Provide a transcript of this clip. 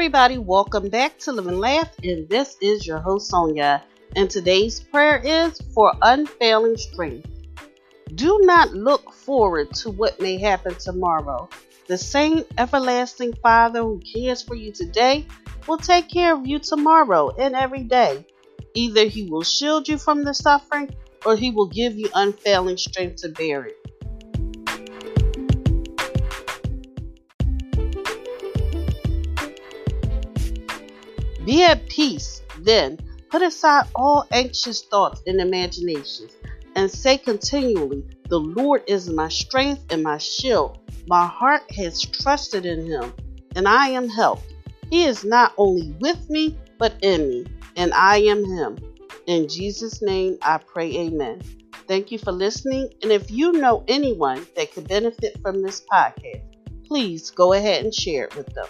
everybody, welcome back to Live and Laugh, and this is your host Sonia. And today's prayer is for unfailing strength. Do not look forward to what may happen tomorrow. The same everlasting Father who cares for you today will take care of you tomorrow and every day. Either He will shield you from the suffering or He will give you unfailing strength to bear it. Be at peace, then. Put aside all anxious thoughts and imaginations, and say continually, The Lord is my strength and my shield. My heart has trusted in him, and I am helped. He is not only with me, but in me, and I am him. In Jesus' name I pray, Amen. Thank you for listening, and if you know anyone that could benefit from this podcast, please go ahead and share it with them.